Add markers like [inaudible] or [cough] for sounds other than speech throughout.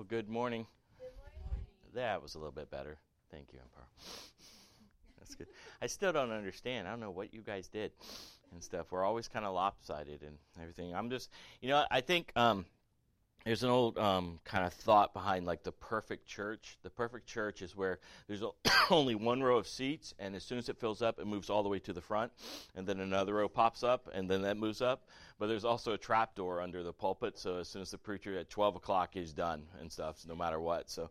Well, good morning. That was a little bit better. Thank you, Empire. [laughs] That's good. I still don't understand. I don't know what you guys did and stuff. We're always kind of lopsided and everything. I'm just, you know, I think um, there's an old um, kind of thought behind like the perfect church. The perfect church is where there's [coughs] only one row of seats, and as soon as it fills up, it moves all the way to the front, and then another row pops up, and then that moves up. But there's also a trap door under the pulpit, so as soon as the preacher at 12 o'clock is done and stuff, no matter what. So.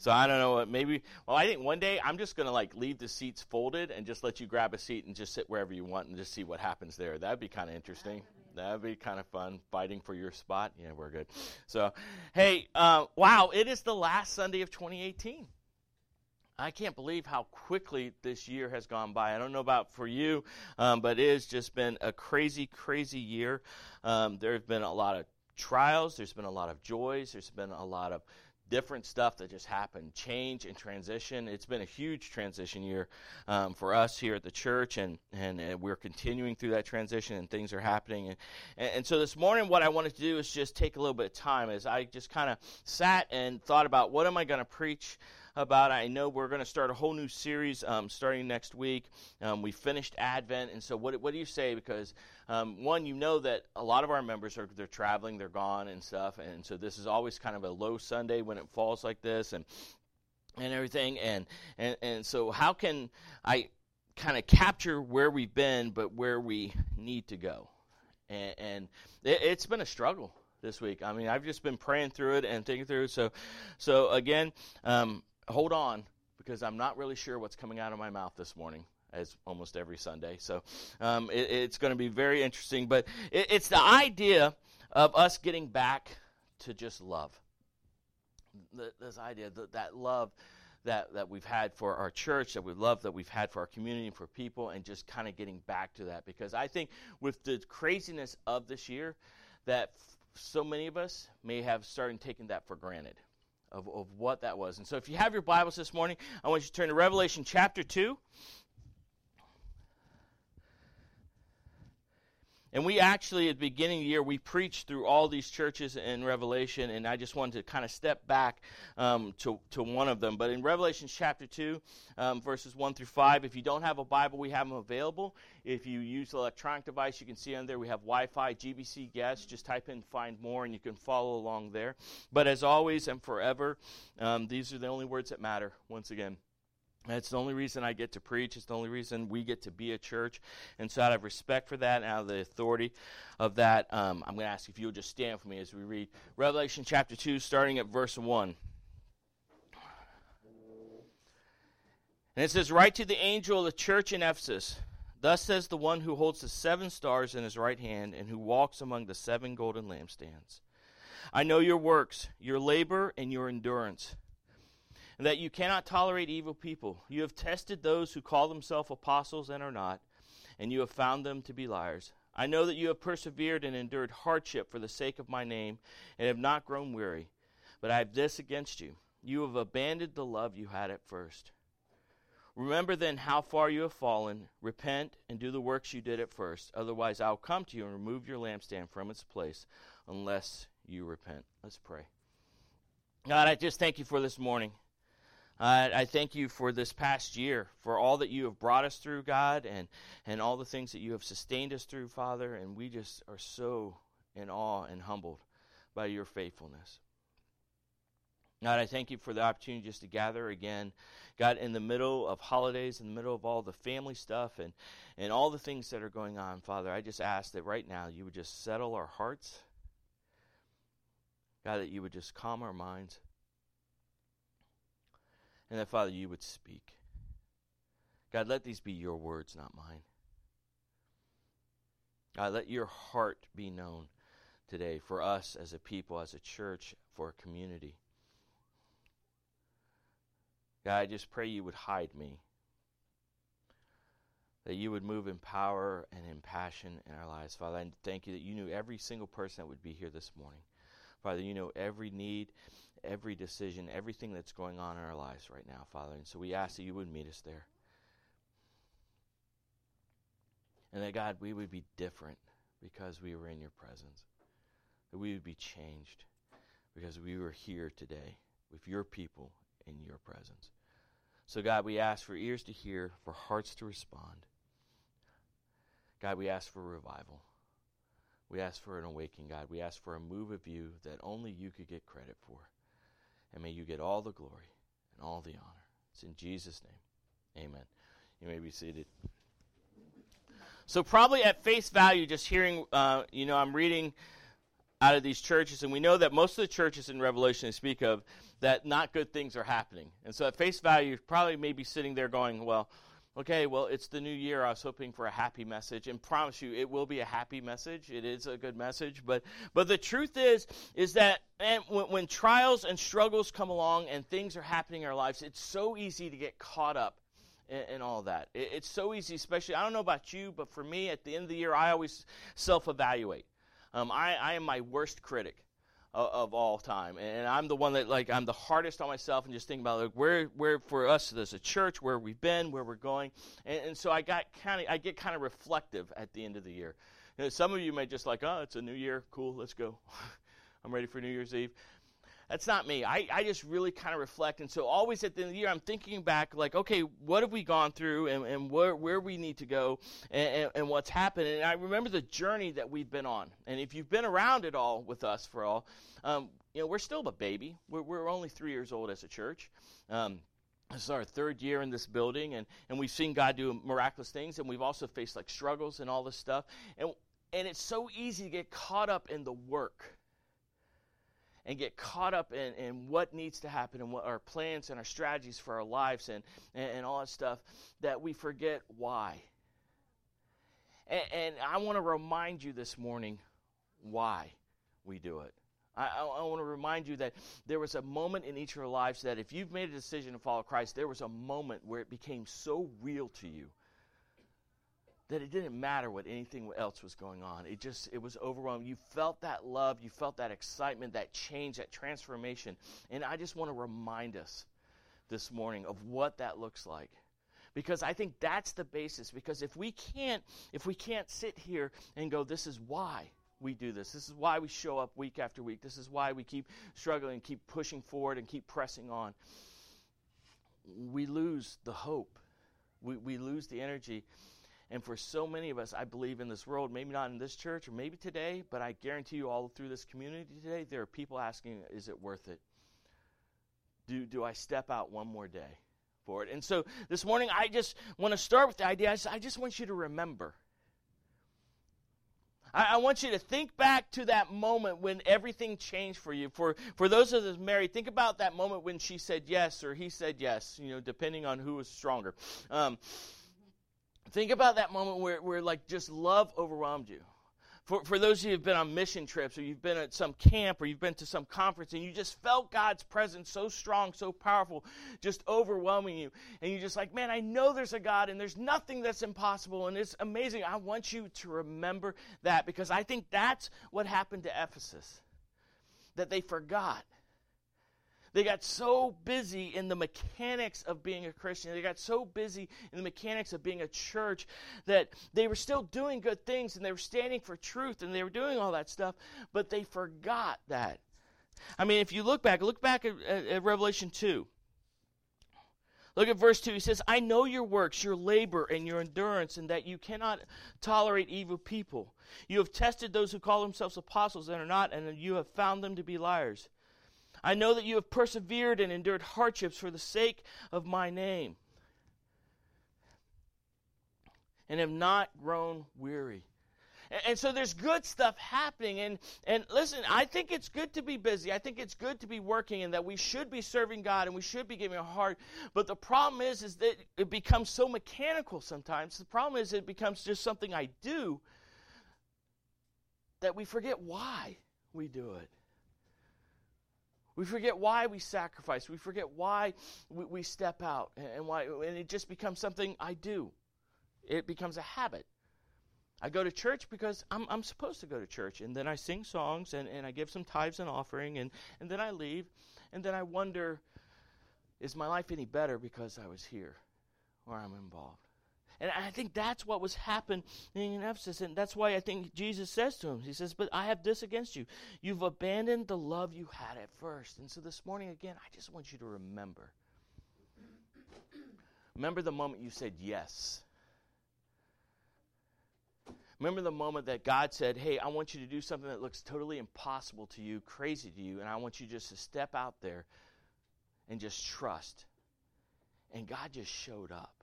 So I don't know what maybe well I think one day I'm just gonna like leave the seats folded and just let you grab a seat and just sit wherever you want and just see what happens there. That'd be kind of interesting. That'd be kind of fun, fighting for your spot. Yeah, we're good. So, hey, uh, wow, it is the last Sunday of 2018. I can't believe how quickly this year has gone by. I don't know about for you, um, but it has just been a crazy, crazy year. Um, there have been a lot of trials, there's been a lot of joys, there's been a lot of different stuff that just happened, change and transition. It's been a huge transition year um, for us here at the church, and, and, and, we're continuing through that transition, and things are happening. And, and, and so this morning, what I wanted to do is just take a little bit of time as I just kind of sat and thought about what am I going to preach about. I know we're going to start a whole new series um, starting next week. Um, we finished Advent, and so what, what do you say? Because um, one, you know that a lot of our members are they're traveling, they're gone and stuff, and so this is always kind of a low Sunday when it falls like this, and and everything, and and and so how can I kind of capture where we've been, but where we need to go? And, and it, it's been a struggle this week. I mean, I've just been praying through it and thinking through it. So, so again, um, hold on because I'm not really sure what's coming out of my mouth this morning. As almost every Sunday, so um, it, it's going to be very interesting. But it, it's the idea of us getting back to just love. This idea that that love that, that we've had for our church, that we love that we've had for our community, and for people, and just kind of getting back to that. Because I think with the craziness of this year, that f- so many of us may have started taking that for granted of, of what that was. And so if you have your Bibles this morning, I want you to turn to Revelation chapter 2. And we actually, at the beginning of the year, we preached through all these churches in Revelation, and I just wanted to kind of step back um, to, to one of them. But in Revelation chapter 2, um, verses 1 through 5, if you don't have a Bible, we have them available. If you use the electronic device, you can see on there we have Wi Fi, GBC guest. Just type in find more, and you can follow along there. But as always and forever, um, these are the only words that matter, once again. It's the only reason I get to preach. It's the only reason we get to be a church. And so, out of respect for that and out of the authority of that, um, I'm going to ask if you'll just stand for me as we read Revelation chapter 2, starting at verse 1. And it says, Write to the angel of the church in Ephesus. Thus says the one who holds the seven stars in his right hand and who walks among the seven golden lampstands. I know your works, your labor, and your endurance and that you cannot tolerate evil people. You have tested those who call themselves apostles and are not, and you have found them to be liars. I know that you have persevered and endured hardship for the sake of my name, and have not grown weary. But I have this against you you have abandoned the love you had at first. Remember then how far you have fallen. Repent and do the works you did at first. Otherwise, I will come to you and remove your lampstand from its place unless you repent. Let's pray. God, I just thank you for this morning. Uh, I thank you for this past year, for all that you have brought us through, God, and, and all the things that you have sustained us through, Father. And we just are so in awe and humbled by your faithfulness. God, I thank you for the opportunity just to gather again. God, in the middle of holidays, in the middle of all the family stuff and, and all the things that are going on, Father, I just ask that right now you would just settle our hearts. God, that you would just calm our minds. And that, Father, you would speak. God, let these be your words, not mine. God, let your heart be known today for us as a people, as a church, for a community. God, I just pray you would hide me. That you would move in power and in passion in our lives. Father, I thank you that you knew every single person that would be here this morning. Father, you know every need every decision, everything that's going on in our lives right now, Father. And so we ask that you would meet us there. And that, God, we would be different because we were in your presence. That we would be changed because we were here today with your people in your presence. So, God, we ask for ears to hear, for hearts to respond. God, we ask for revival. We ask for an awakening, God. We ask for a move of you that only you could get credit for. And may you get all the glory and all the honor. It's in Jesus' name. Amen. You may be seated. So, probably at face value, just hearing, uh, you know, I'm reading out of these churches, and we know that most of the churches in Revelation they speak of that not good things are happening. And so, at face value, probably may be sitting there going, well, okay, well, it's the new year. I was hoping for a happy message, and promise you, it will be a happy message. It is a good message, but but the truth is, is that and when, when trials and struggles come along and things are happening in our lives, it's so easy to get caught up in, all that. It, it's so easy, especially I don't know about you, but for me, at the end of the year, I always self-evaluate. Um, I, I am my worst critic of, of, all time, and I'm the one that like I'm the hardest on myself, and just think about like where where for us as a church, where we've been, where we're going, and, and so I got kind of I get kind of reflective at the end of the year. You know, some of you may just like, oh, it's a new year, cool, let's go. [laughs] I'm ready for New Year's Eve. That's not me. I, I just really kind of reflect. And so, always at the end of the year, I'm thinking back, like, okay, what have we gone through and, and where, where we need to go and, and, and what's happened. And I remember the journey that we've been on. And if you've been around it all with us for all, um, you know, we're still a baby. We're, we're only three years old as a church. Um, this is our third year in this building, and, and we've seen God do miraculous things, and we've also faced like struggles and all this stuff. And, and it's so easy to get caught up in the work and get caught up in, in what needs to happen and what our plans and our strategies for our lives and, and, and all that stuff that we forget why. And, and I want to remind you this morning why we do it. I, I, I want to remind you that there was a moment in each of our lives that if you've made a decision to follow Christ, there was a moment where it became so real to you that it didn't matter what anything else was going on. It just it was overwhelming. You felt that love, you felt that excitement, that change, that transformation. And I just want to remind us this morning of what that looks like. Because I think that's the basis because if we can't if we can't sit here and go this is why we do this. This is why we show up week after week. This is why we keep struggling, keep pushing forward and keep pressing on. We lose the hope. We, we lose the energy and for so many of us, I believe in this world, maybe not in this church or maybe today, but I guarantee you all through this community today, there are people asking, is it worth it? Do, do I step out one more day for it? And so this morning, I just want to start with the idea I just want you to remember. I, I want you to think back to that moment when everything changed for you. For, for those of us married, think about that moment when she said yes or he said yes, you know, depending on who was stronger. Um, Think about that moment where, where like just love overwhelmed you. For, for those of you who've been on mission trips or you've been at some camp or you've been to some conference and you just felt God's presence so strong, so powerful, just overwhelming you. And you're just like, man, I know there's a God and there's nothing that's impossible and it's amazing. I want you to remember that because I think that's what happened to Ephesus. That they forgot they got so busy in the mechanics of being a Christian. They got so busy in the mechanics of being a church that they were still doing good things and they were standing for truth and they were doing all that stuff, but they forgot that. I mean, if you look back, look back at, at, at Revelation 2. Look at verse 2. He says, I know your works, your labor, and your endurance, and that you cannot tolerate evil people. You have tested those who call themselves apostles and are not, and you have found them to be liars. I know that you have persevered and endured hardships for the sake of my name and have not grown weary. And, so there's good stuff happening. And, and listen, I think it's good to be busy. I think it's good to be working and that we should be serving God and we should be giving our heart. But the problem is, is that it becomes so mechanical sometimes. The problem is it becomes just something I do that we forget why we do it. We forget why we sacrifice. We forget why we, we step out and why and it just becomes something I do. It becomes a habit. I go to church because I'm, I'm supposed to go to church. And then I sing songs and, and I give some tithes and offering and, and then I leave. And then I wonder, is my life any better because I was here or I'm involved? And I think that's what was happening in Ephesus. And that's why I think Jesus says to him, He says, But I have this against you. You've abandoned the love you had at first. And so this morning, again, I just want you to remember. Remember the moment you said yes. Remember the moment that God said, Hey, I want you to do something that looks totally impossible to you, crazy to you, and I want you just to step out there and just trust. And God just showed up.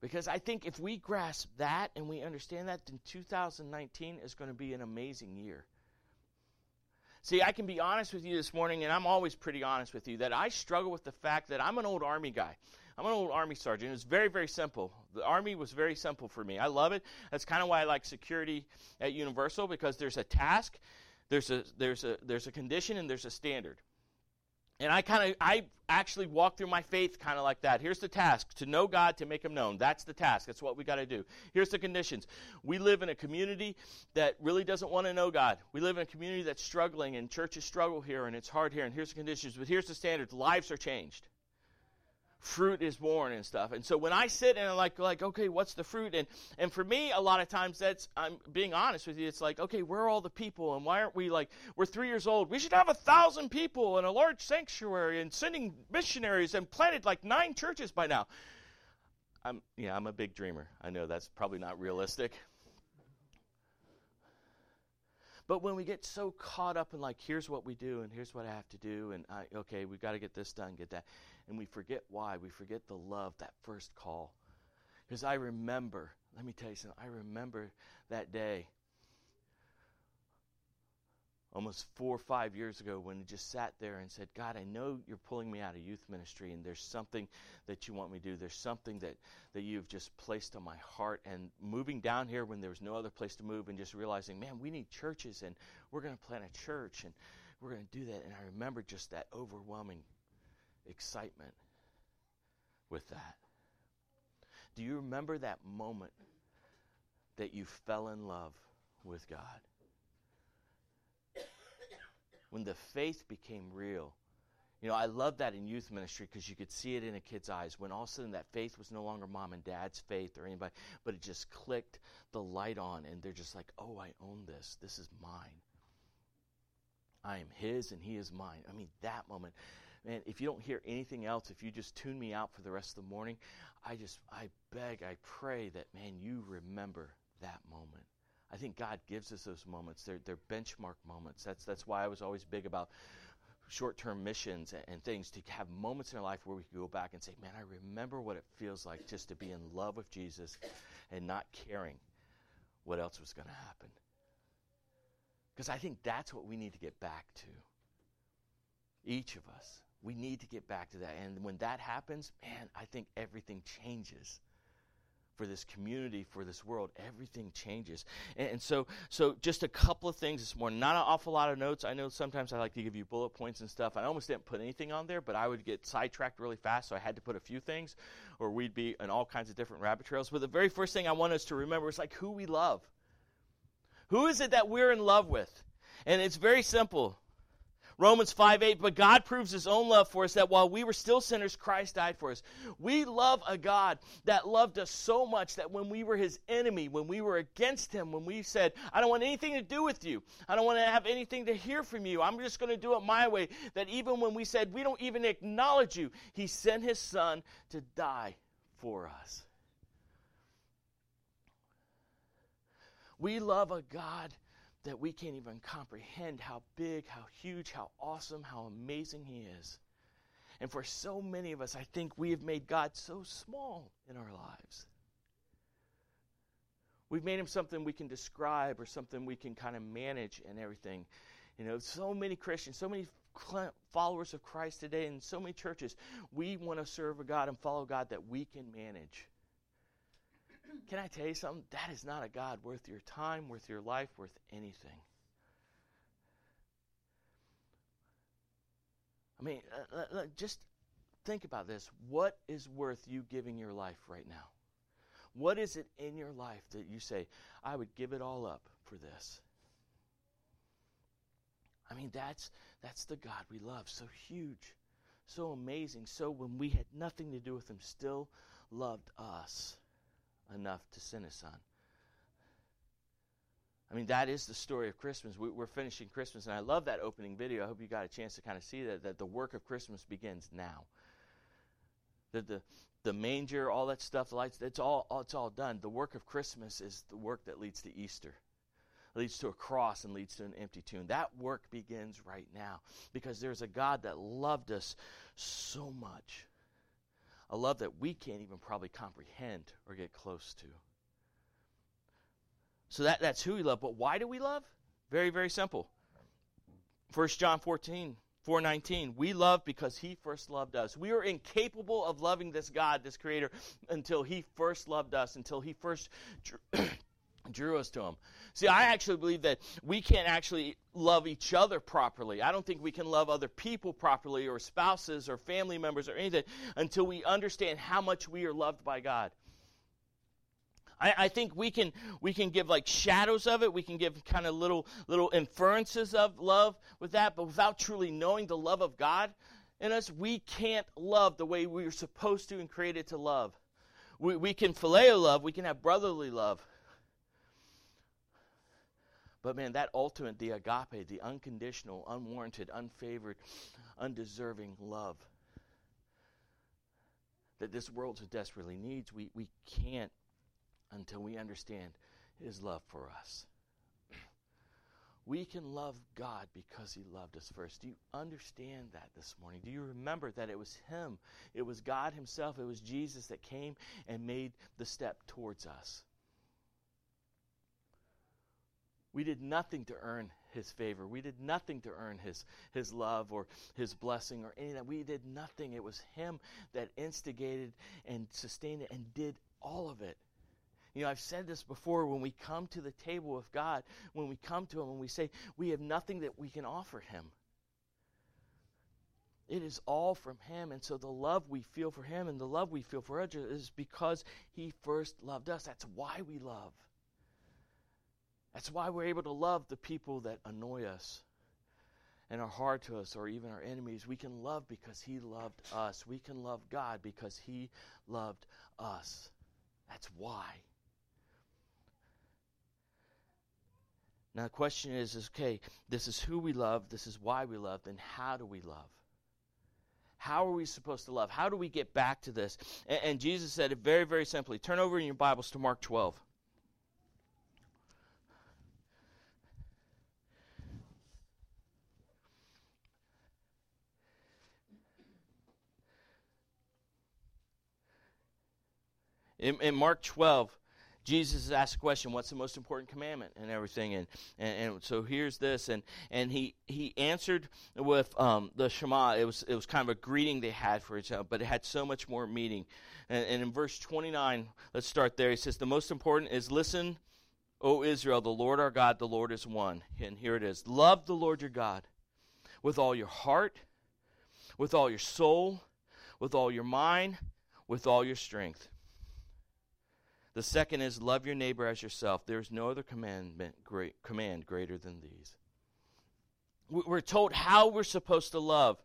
Because I think if we grasp that and we understand that, then 2019 is going to be an amazing year. See, I can be honest with you this morning, and I'm always pretty honest with you, that I struggle with the fact that I'm an old Army guy. I'm an old Army sergeant. It's very, very simple. The Army was very simple for me. I love it. That's kind of why I like security at Universal because there's a task, there's a, there's a, there's a condition, and there's a standard. And I kind of, I actually walk through my faith kind of like that. Here's the task to know God, to make Him known. That's the task. That's what we got to do. Here's the conditions. We live in a community that really doesn't want to know God. We live in a community that's struggling, and churches struggle here, and it's hard here. And here's the conditions. But here's the standards. Lives are changed fruit is born and stuff. And so when I sit and I'm like, like, okay, what's the fruit? And and for me, a lot of times that's I'm being honest with you. It's like, okay, where are all the people? And why aren't we like we're three years old? We should have a thousand people in a large sanctuary and sending missionaries and planted like nine churches by now. I'm yeah, I'm a big dreamer. I know that's probably not realistic. But when we get so caught up in like, here's what we do and here's what I have to do, and I, okay, we've got to get this done, get that and we forget why. We forget the love, that first call. Because I remember, let me tell you something, I remember that day almost four or five years ago when he just sat there and said, God, I know you're pulling me out of youth ministry and there's something that you want me to do. There's something that, that you've just placed on my heart. And moving down here when there was no other place to move and just realizing, man, we need churches and we're going to plant a church and we're going to do that. And I remember just that overwhelming excitement with that. Do you remember that moment that you fell in love with God? When the faith became real. You know, I love that in youth ministry because you could see it in a kid's eyes when all of a sudden that faith was no longer mom and dad's faith or anybody, but it just clicked the light on and they're just like, oh, I own this. This is mine. I am his and he is mine. I mean, that moment man, if you don't hear anything else, if you just tune me out for the rest of the morning, I just, I beg, I pray that, man, you remember that moment. I think God gives us those moments. They're, they're benchmark moments. That's, that's why I was always big about short term missions and, and, things to have moments in our life where we can go back and say, man, I remember what it feels like just to be in love with Jesus and not caring what else was going to happen. Because I think that's what we need to get back to. Each of us. We need to get back to that. And when that happens, man, I think everything changes for this community, for this world. Everything changes. And, and, so, so just a couple of things this morning. Not an awful lot of notes. I know sometimes I like to give you bullet points and stuff. I almost didn't put anything on there, but I would get sidetracked really fast, so I had to put a few things, or we'd be in all kinds of different rabbit trails. But the very first thing I want us to remember is like who we love. Who is it that we're in love with? And it's very simple. Romans 5 8, but God proves his own love for us that while we were still sinners, Christ died for us. We love a God that loved us so much that when we were his enemy, when we were against him, when we said, I don't want anything to do with you, I don't want to have anything to hear from you, I'm just going to do it my way, that even when we said, we don't even acknowledge you, he sent his son to die for us. We love a God that we can't even comprehend how big, how huge, how awesome, how amazing He is. And for so many of us, I think we have made God so small in our lives. We've made him something we can describe or something we can kind of manage and everything. You know, so many Christians, so many followers of Christ today, in so many churches, we want to serve a God and follow God that we can manage. Can I tell you something? That is not a God worth your time, worth your life, worth anything. I mean, uh, uh, just think about this. What is worth you giving your life right now? What is it in your life that you say, I would give it all up for this? I mean, that's that's the God we love. So huge, so amazing. So when we had nothing to do with him, still loved us enough to send his son. I mean, that is the story of Christmas. We, are finishing Christmas, and I love that opening video. I hope you got a chance to kind of see that, that the work of Christmas begins now. That the, the manger, all that stuff, lights, it's all, it's all done. The work of Christmas is the work that leads to Easter, leads to a cross, and leads to an empty tomb. That work begins right now because there's a God that loved us so much. A love that we can't even probably comprehend or get close to. So that, that's who we love. But why do we love? Very, very simple. 1 John 14, 419. We love because he first loved us. We are incapable of loving this God, this creator, until he first loved us, until he first drew, [clears throat] drew us to him. See, I actually believe that we can't actually love each other properly. I don't think we can love other people properly, or spouses, or family members, or anything, until we understand how much we are loved by God. I, I think we can we can give like shadows of it. We can give kind of little little inferences of love with that, but without truly knowing the love of God in us, we can't love the way we are supposed to and created to love. We, we can phileo love, we can have brotherly love. But man, that ultimate, the agape, the unconditional, unwarranted, unfavored, undeserving love that this world so desperately needs, we, we can't until we understand his love for us. [clears throat] We can love God because he loved us first. Do you understand that this morning? Do you remember that it was him? It was God himself. It was Jesus that came and made the step towards us. We did nothing to earn his favor. We did nothing to earn his, his love or his blessing or any of that. We did nothing. It was him that instigated and sustained it and did all of it. You know, I've said this before when we come to the table with God, when we come to Him and we say, we have nothing that we can offer Him. It is all from Him. And so the love we feel for Him and the love we feel for others is because He first loved us. That's why we love. That's why we're able to love the people that annoy us and are hard to us or even our enemies. We can love because He loved us. We can love God because He loved us. That's why. Now, the question is, is okay, this is who we love, this is why we love, then how do we love? How are we supposed to love? How do we get back to this? And, and Jesus said it very, very simply. Turn over in your Bibles to Mark 12. In, in Mark 12, Jesus asked a question, what's the most important commandment and everything? And, and, and so here's this. And, and he, he answered with um, the Shema. It was, it was kind of a greeting they had for each other, but it had so much more meaning. And, and in verse 29, let's start there. He says, The most important is listen, O Israel, the Lord our God, the Lord is one. And here it is Love the Lord your God with all your heart, with all your soul, with all your mind, with all your strength. The second is love your neighbor as yourself. There's no other commandment great, command greater than these. We're told how we're supposed to love.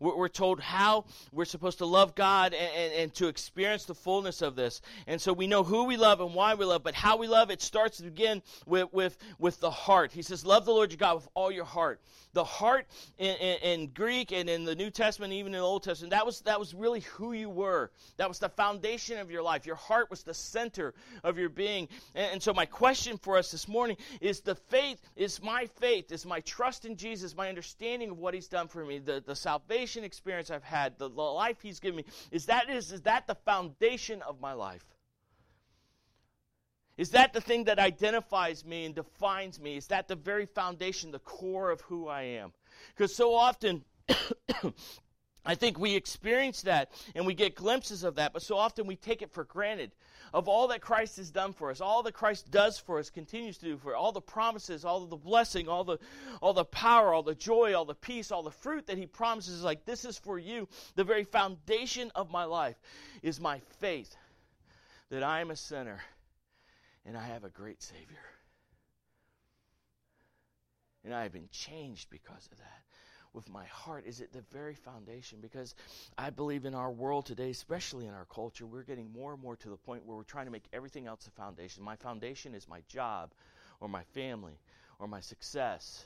We're, told how we're supposed to love God and, and, and, to experience the fullness of this. And so we know who we love and why we love, but how we love, it starts again with, with, with the heart. He says, Love the Lord your God with all your heart. The heart in, in, in Greek and in the New Testament, even in the Old Testament, that was, that was really who you were. That was the foundation of your life. Your heart was the center of your being. And, and so, my question for us this morning is the faith, is my faith, is my trust in Jesus, my understanding of what He's done for me, the, the salvation salvation experience I've had, the, the life He's given me, is that is, is that the foundation of my life? Is that the thing that identifies me and defines me? Is that the very foundation, the core of who I am? Because so often, [coughs] I think we experience that and we get glimpses of that, but so often we take it for granted of all that Christ has done for us, all that Christ does for us, continues to do for us, all the promises, all the blessing, all the all the power, all the joy, all the peace, all the fruit that he promises like this is for you. The very foundation of my life is my faith that I am a sinner and I have a great savior. And I have been changed because of that. With my heart is at the very foundation because I believe in our world today, especially in our culture, we're getting more and more to the point where we're trying to make everything else a foundation. My foundation is my job or my family or my success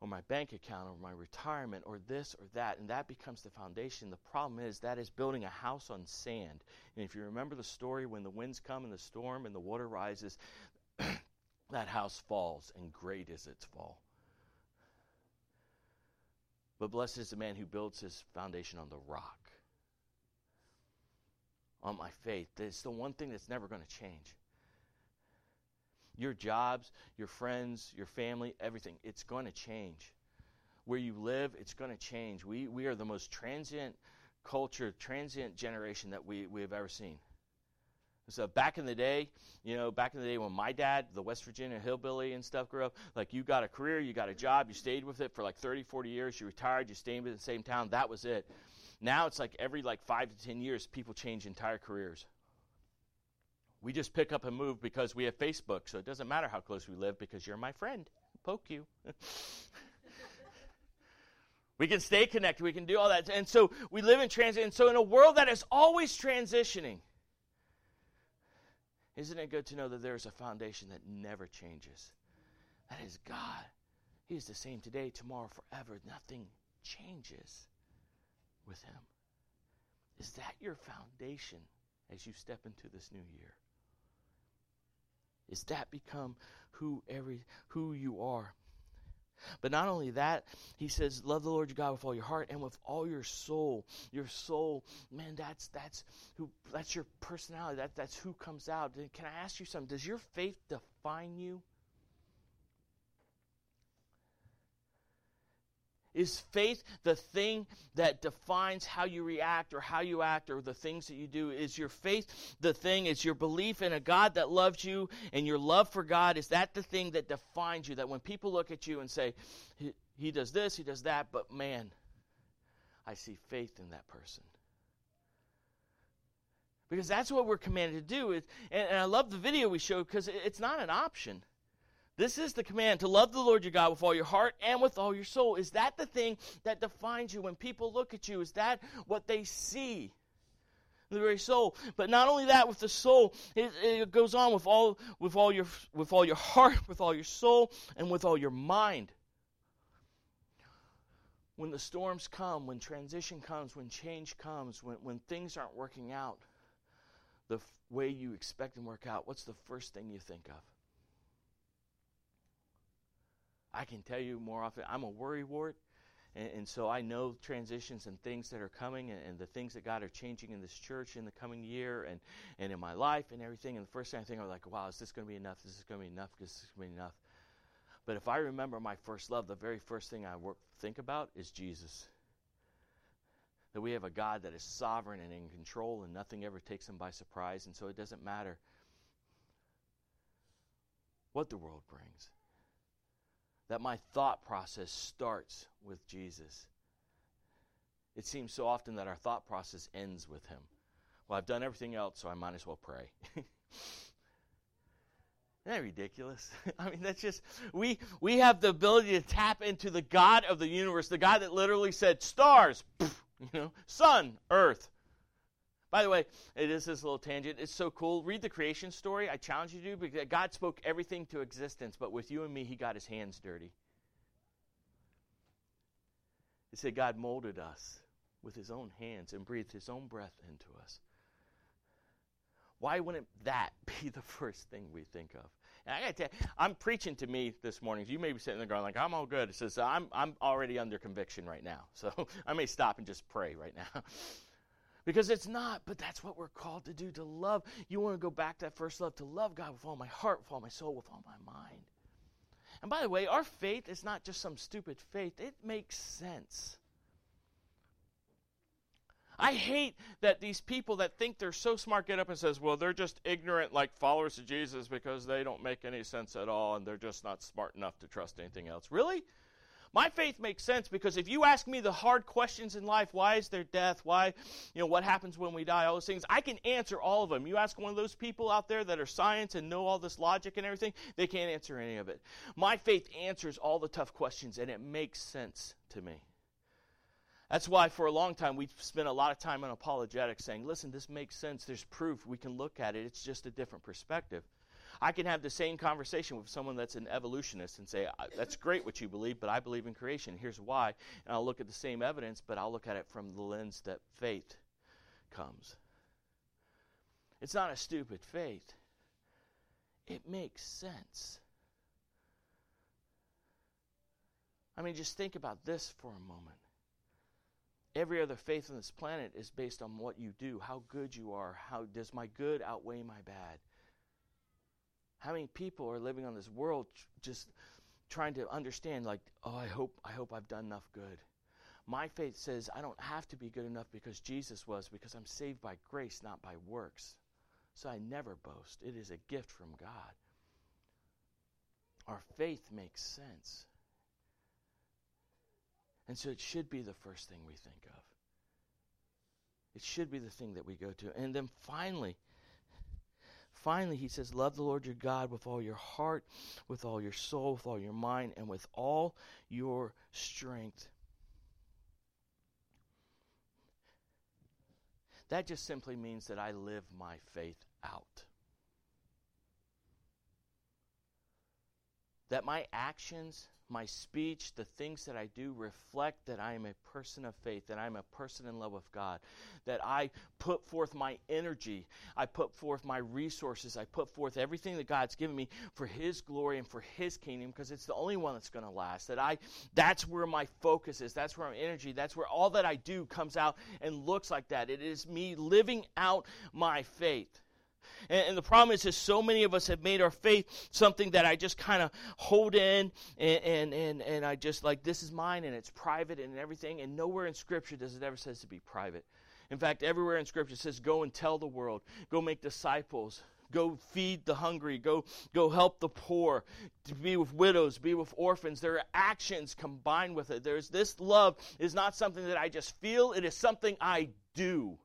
or my bank account or my retirement or this or that and that becomes the foundation. The problem is that is building a house on sand. And if you remember the story when the winds come and the storm and the water rises [clears throat] that house falls and great is its fall but blessed is the man who builds his foundation on the rock, on my faith. It's the one thing that's never going to change. Your jobs, your friends, your family, everything, it's going to change. Where you live, it's going to change. We, we are the most transient culture, transient generation that we, we have ever seen. So back in the day, you know, back in the day when my dad, the West Virginia hillbilly and stuff grew up, like you got a career, you got a job, you stayed with it for like 30, 40 years, you retired, you stayed in the same town, that was it. Now it's like every like 5 to 10 years people change entire careers. We just pick up and move because we have Facebook, so it doesn't matter how close we live because you're my friend. Poke you. [laughs] we can stay connected, we can do all that. And so we live in transit. And so in a world that is always transitioning, isn't it good to know that there is a foundation that never changes? That is God. He is the same today, tomorrow, forever. Nothing changes with Him. Is that your foundation as you step into this new year? Is that become who every who you are? But not only that, he says, love the Lord your God with all your heart and with all your soul. Your soul, man, that's that's who that's your personality. That that's who comes out. Can I ask you something? Does your faith define you? Is faith the thing that defines how you react or how you act or the things that you do? Is your faith the thing? Is your belief in a God that loves you and your love for God, is that the thing that defines you? That when people look at you and say, he, he does this, he does that, but man, I see faith in that person. Because that's what we're commanded to do. and, and I love the video we showed because it's not an option. This is the command to love the Lord your God with all your heart and with all your soul. Is that the thing that defines you when people look at you? Is that what they see? The very soul. But not only that, with the soul, it, it goes on with all with all your with all your heart, [laughs] with all your soul, and with all your mind. When the storms come, when transition comes, when change comes, when, when things aren't working out the f- way you expect them to work out, what's the first thing you think of? I can tell you more often, I'm a worrywart. And, and, so I know transitions and things that are coming and, and, the things that God are changing in this church in the coming year and, and in my life and everything. And the first thing I think, I'm like, wow, is this going to be enough? Is this going to be enough? Is this going to be enough? But if I remember my first love, the very first thing I work, think about is Jesus. That we have a God that is sovereign and in control and nothing ever takes him by surprise. And so it doesn't matter what the world brings that my thought process starts with Jesus. It seems so often that our thought process ends with Him. Well, I've done everything else, so I might as well pray. [laughs] Isn't that ridiculous? [laughs] I mean, that's just we we have the ability to tap into the God of the universe, the God that literally said stars, [laughs] you know, sun, earth, by the way, it is this little tangent. It's so cool. Read the creation story. I challenge you to do because God spoke everything to existence, but with you and me, He got His hands dirty. It said God molded us with His own hands and breathed His own breath into us. Why wouldn't that [laughs] be the first thing we think of? And I got to tell you, I'm preaching to me this morning. You may be sitting there going like, "I'm all good." It says I'm I'm already under conviction right now, [laughs] so I may stop and just pray right now. [laughs] Because it's not, but that's what we're called to do to love. You want to go back to that first love, to love God with all my heart, with all my soul, with all my mind. And by the way, our faith is not just some stupid faith, it makes sense. I hate that these people that think they're so smart get up and says, "Well, they're just ignorant like followers of Jesus because they don't make any sense at all and they're just not smart enough to trust anything else." Really? My faith makes sense because if you ask me the hard questions in life, why is there death? Why, you know, what happens when we die? All those things, I can answer all of them. You ask one of those people out there that are science and know all this logic and everything, they can't answer any of it. My faith answers all the tough questions and it makes sense to me. That's why for a long time we've spent a lot of time on apologetics saying, listen, this makes sense. There's proof. We can look at it. It's just a different perspective. I can have the same conversation with someone that's an evolutionist and say, that's great what you believe, but I believe in creation. Here's why. And I'll look at the same evidence, but I'll look at it from the lens that faith comes. It's not a stupid faith, it makes sense. I mean, just think about this for a moment. Every other faith on this planet is based on what you do, how good you are, how does my good outweigh my bad? How many people are living on this world just trying to understand like, oh, I hope I hope I've done enough good. My faith says I don't have to be good enough because Jesus was because I'm saved by grace, not by works. So I never boast. It is a gift from God. Our faith makes sense. And so it should be the first thing we think of. It should be the thing that we go to. And then finally, finally, he says, Love the Lord your God with all your heart, with all your soul, with all your mind, and with all your strength. That just simply means that I live my faith out. That my actions my speech, the things that I do reflect that I am a person of faith, that I'm a person in love with God, that I put forth my energy, I put forth my resources, I put forth everything that God's given me for his glory and for his kingdom because it's the only one that's going to last. That I that's where my focus is, that's where my energy, that's where all that I do comes out and looks like that. It is me living out my faith. And, and, the problem is, is so many of us have made our faith something that I just kind of hold in and, and, and, and I just like, this is mine and it's private and everything. And nowhere in Scripture does it ever says to be private. In fact, everywhere in Scripture says, go and tell the world, go make disciples, go feed the hungry. Go go help the poor. To be with widows be with orphans. There are actions combined with it. There's this love is not something that i just feel. It is something i do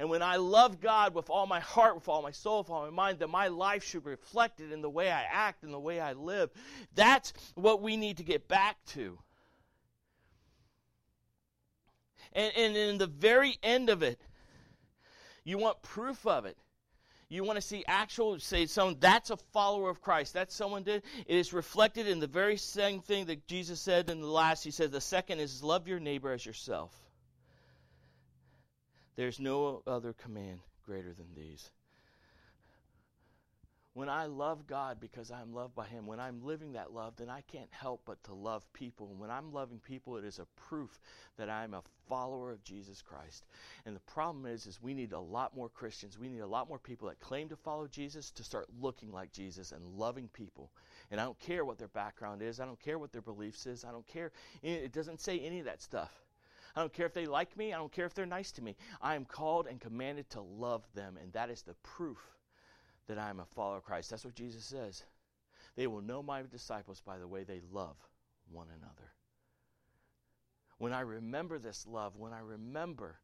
and when I love God with all my heart, with all my soul, with all my mind, that my life should reflect it in the way I act and the way I live. That's what we need to get back to. And, and in the very end of it, you want proof of it. You want to see actual, say, someone, that's a follower of Christ. That's someone did. It is reflected in the very same thing that Jesus said in the last. He said, the second is love your neighbor as yourself. There's no other command greater than these. When I love God because I'm loved by Him, when I'm living that love, then I can't help but to love people. And when I'm loving people, it is a proof that I'm a follower of Jesus Christ. And the problem is, is we need a lot more Christians. We need a lot more people that claim to follow Jesus to start looking like Jesus and loving people. And I don't care what their background is. I don't care what their beliefs is. I don't care. It doesn't say any of that stuff. I don't care if they like me. I don't care if they're nice to me. I am called and commanded to love them, and that is the proof that I am a follower of Christ. That's what Jesus says. They will know my disciples by the way they love one another. When I remember this love, when I remember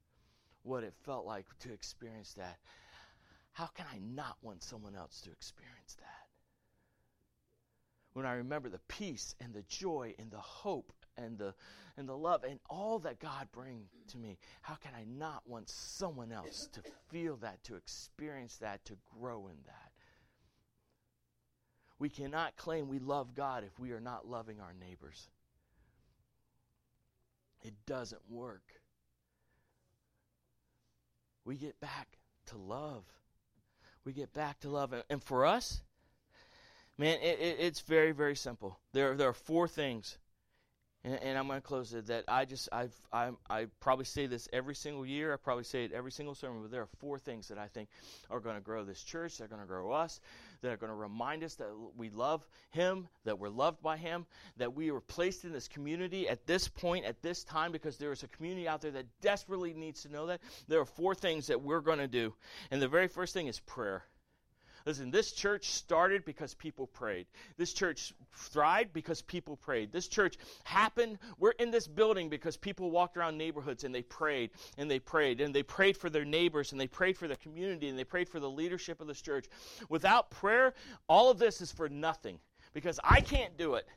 what it felt like to experience that, how can I not want someone else to experience that? When I remember the peace and the joy and the hope and the and the love and all that God brings to me, how can I not want someone else to feel that, to experience that, to grow in that? We cannot claim we love God if we are not loving our neighbors. It doesn't work. We get back to love. We get back to love. And for us, man, it, it, it's very, very simple. There, there are four things and, and I'm going to close it. That I just I've I I probably say this every single year. I probably say it every single sermon. But there are four things that I think are going to grow this church. They're going to grow us. That are going to remind us that we love Him. That we're loved by Him. That we are placed in this community at this point at this time because there is a community out there that desperately needs to know that. There are four things that we're going to do, and the very first thing is prayer. Listen, this church started because people prayed. This church thrived because people prayed. This church happened. We're in this building because people walked around neighborhoods and they prayed and they prayed and they prayed for their neighbors and they prayed for the community and they prayed for the leadership of this church. Without prayer, all of this is for nothing because I can't do it.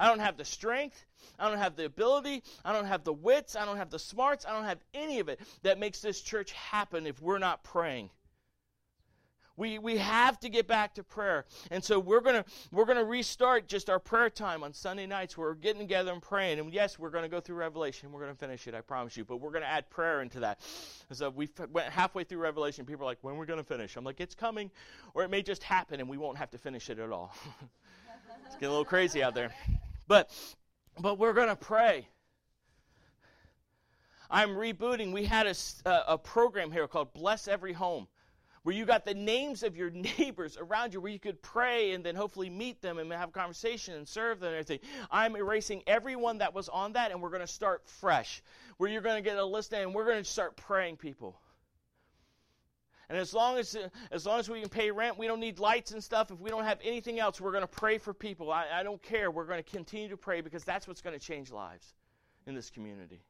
I don't have the strength. I don't have the ability. I don't have the wits. I don't have the smarts. I don't have any of it that makes this church happen if we're not praying. We, we have to get back to prayer. And so we're going to we're going to restart just our prayer time on Sunday nights. where We're getting together and praying. And yes, we're going to go through Revelation. We're going to finish it, I promise you. But we're going to add prayer into that. So we went halfway through Revelation. People are like, when are we going to finish? I'm like, it's coming. Or it may just happen and we won't have to finish it at all. [laughs] it's getting a little crazy out there. But but we're going to pray. I'm rebooting. We had a, a program here called Bless Every Home where you got the names of your [laughs] neighbors around you, where you could pray and then hopefully meet them and have a conversation and serve them and everything. I'm erasing everyone that was on that, and we're going to start fresh, where you're going to get a list and we're going to start praying people. And as long as as long as we can pay rent, we don't need lights and stuff. If we don't have anything else, we're going to pray for people. I, I don't care. We're going to continue to pray because that's what's going to change lives in this community.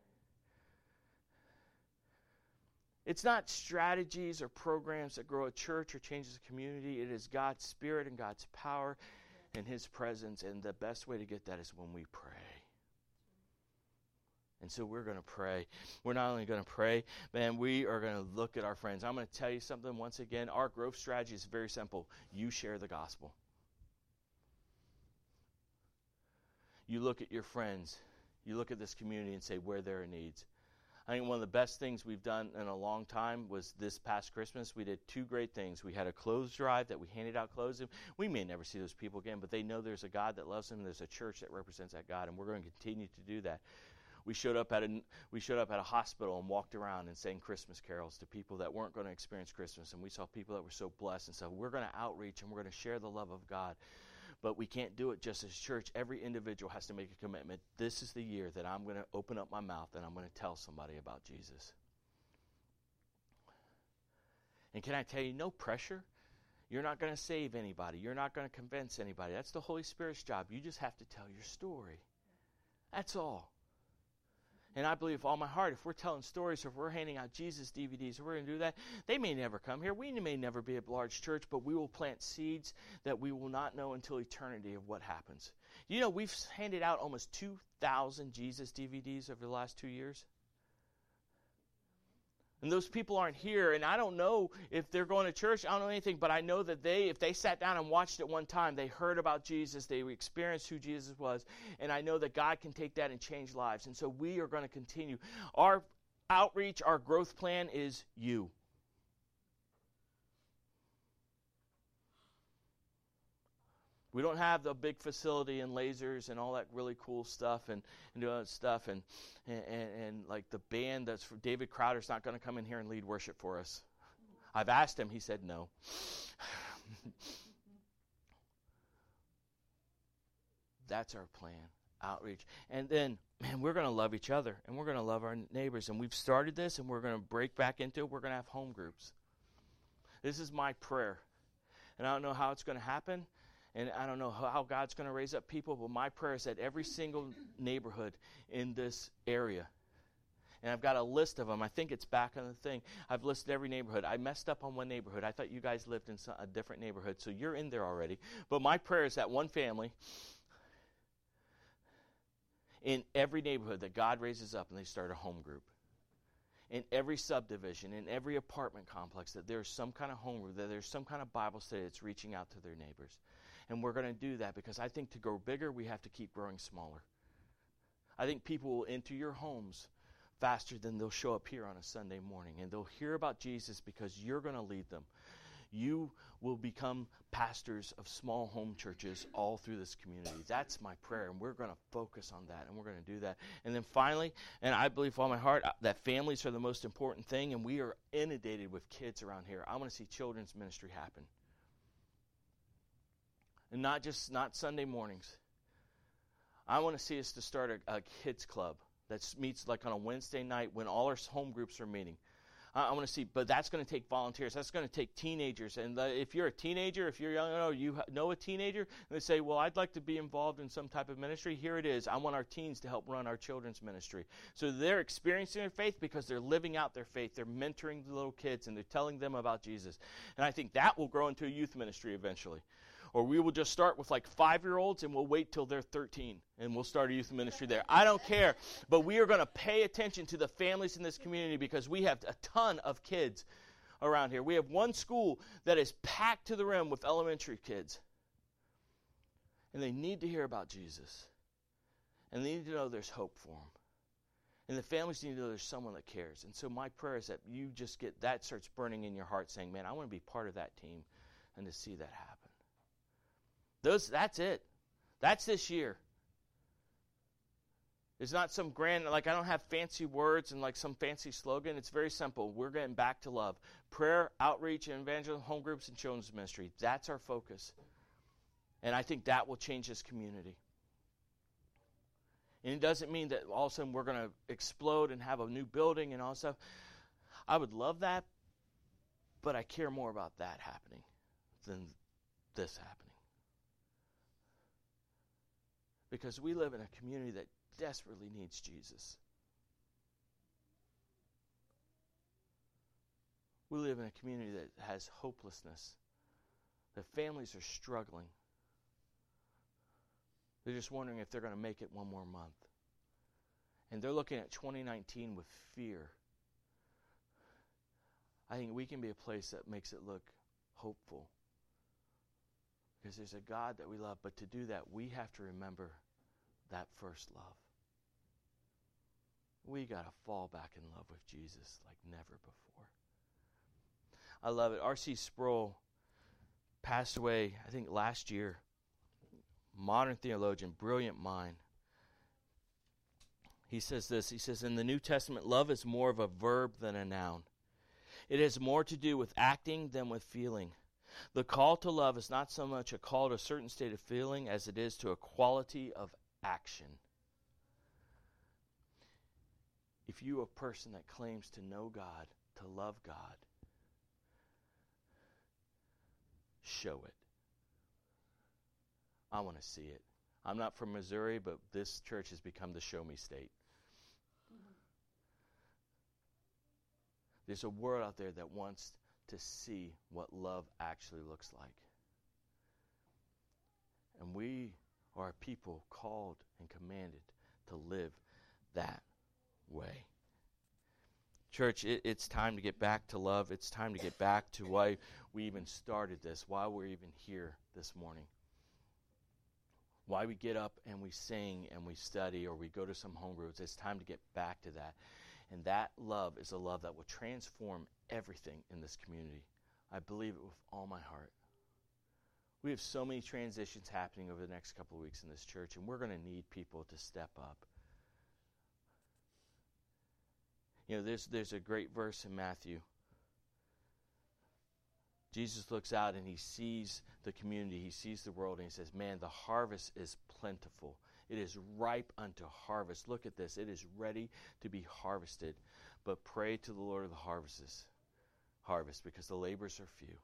It's not strategies or programs that grow a church or changes a community. It is God's Spirit and God's power and His presence. And the best way to get that is when we pray. And so we're going to pray. We're not only going to pray, man, we are going to look at our friends. I'm going to tell you something once again. Our growth strategy is very simple you share the gospel. You look at your friends, you look at this community and say where there are needs. I think one of the best things we've done in a long time was this past Christmas. We did two great things. We had a clothes drive that we handed out clothes. We may never see those people again, but they know there's a God that loves them. And there's a church that represents that God, and we're going to continue to do that. We showed up at a we showed up at a hospital and walked around and sang Christmas carols to people that weren't going to experience Christmas, and we saw people that were so blessed. And so we're going to outreach and we're going to share the love of God but we can't do it just as church. Every individual has to make a commitment. This is the year that I'm going to open up my mouth and I'm going to tell somebody about Jesus. And can I tell you, no pressure. You're not going to save anybody. You're not going to convince anybody. That's the Holy Spirit's job. You just have to tell your story. That's all. And I believe with all my heart, if we're telling stories, or if we're handing out Jesus DVDs, we're going to do that, they may never come here. We may never be a large church, but we will plant seeds that we will not know until eternity of what happens. You know, we've handed out almost 2,000 Jesus DVDs over the last two years. And those people aren't here, and I don't know if they're going to church. I don't know anything, but I know that they, if they sat down and watched it one time, they heard about Jesus, they experienced who Jesus was, and I know that God can take that and change lives. And so we are going to continue. Our outreach, our growth plan is you. We don't have the big facility and lasers and all that really cool stuff and, and all that stuff and, and, and, and like the band that's for David Crowder's not going to come in here and lead worship for us. I've asked him, he said no. [sighs] that's our plan outreach. And then, man, we're going to love each other and we're going to love our neighbors. And we've started this and we're going to break back into it. We're going to have home groups. This is my prayer. And I don't know how it's going to happen. And I don't know how God's going to raise up people, but my prayer is that every single neighborhood in this area, and I've got a list of them. I think it's back on the thing. I've listed every neighborhood. I messed up on one neighborhood. I thought you guys lived in a different neighborhood, so you're in there already. But my prayer is that one family in every neighborhood that God raises up and they start a home group. In every subdivision, in every apartment complex, that there's some kind of home group, that there's some kind of Bible study that's reaching out to their neighbors. And we're going to do that because I think to grow bigger, we have to keep growing smaller. I think people will enter your homes faster than they'll show up here on a Sunday morning. And they'll hear about Jesus because you're going to lead them. You will become pastors of small home churches all through this community. That's my prayer, and we're going to focus on that, and we're going to do that. And then finally, and I believe with all my heart uh, that families are the most important thing, and we are inundated with kids around here. I want to see children's ministry happen and not just not Sunday mornings. I want to see us to start a, a kids club that meets like on a Wednesday night when all our home groups are meeting. I want to see, but that's going to take volunteers. That's going to take teenagers. And the, if you're a teenager, if you're young, or you know a teenager, and they say, "Well, I'd like to be involved in some type of ministry." Here it is. I want our teens to help run our children's ministry. So they're experiencing their faith because they're living out their faith. They're mentoring the little kids and they're telling them about Jesus. And I think that will grow into a youth ministry eventually or we will just start with like five year olds and we'll wait till they're 13 and we'll start a youth ministry there. I don't care. But we are going to pay attention to the families in this community because we have a ton of kids around here. We have one school that is packed to the rim with elementary kids. And they need to hear about Jesus. And they need to know there's hope for them. And the families need to know there's someone that cares. And so my prayer is that you just get that starts burning in your heart saying, Man, I want to be part of that team and to see that happen. Those that's it. That's this year. It's not some grand like I don't have fancy words and like some fancy slogan. It's very simple. We're getting back to love. Prayer, outreach, and evangelism, home groups, and children's ministry. That's our focus. And I think that will change this community. And it doesn't mean that all of a sudden we're going to explode and have a new building and all stuff. I would love that, but I care more about that happening than this happening. Because we live in a community that desperately needs Jesus. We live in a community that has hopelessness, that families are struggling. They're just wondering if they're going to make it one more month. And they're looking at 2019 with fear. I think we can be a place that makes it look hopeful. Because there's a God that we love. But to do that, we have to remember that first love. We got to fall back in love with Jesus like never before. I love it. R.C. Sproul passed away, I think, last year modern theologian, brilliant mind. He says this He says, In the New Testament, love is more of a verb than a noun. It has more to do with acting than with feeling. The call to love is not so much a call to a certain state of feeling as it is to a quality of action. If you are a person that claims to know God, to love God, show it. I want to see it. I'm not from Missouri, but this church has become the show me state. Mm-hmm. There's a world out there that wants to see what love actually looks like. And we are people called and commanded to live that way. Church, it, it's time to get back to love. It's time to get back to why we even started this, why we're even here this morning why we get up and we sing and we study or we go to some home groups. It's time to get back to that. And that love is a love that will transform everything in this community. I believe it with all my heart. We have so many transitions happening over the next couple of weeks in this church, and we're going to need people to step up. You know, there's, there's a great verse in Matthew Jesus looks out and he sees the community, he sees the world, and he says, Man, the harvest is plentiful. It is ripe unto harvest. Look at this. It is ready to be harvested. But pray to the Lord of the harvests, harvest, because the labors are few.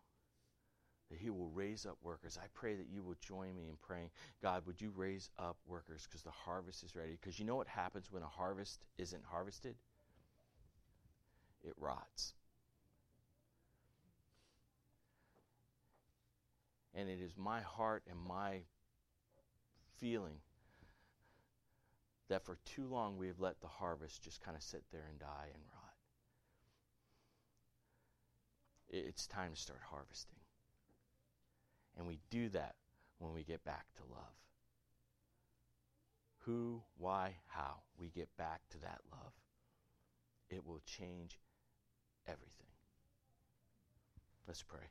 That he will raise up workers. I pray that you will join me in praying, God, would you raise up workers because the harvest is ready? Because you know what happens when a harvest isn't harvested? It rots. And it is my heart and my feeling that for too long we have let the harvest just kind of sit there and die and rot. It's time to start harvesting. And we do that when we get back to love. Who, why, how we get back to that love. It will change everything. Let's pray.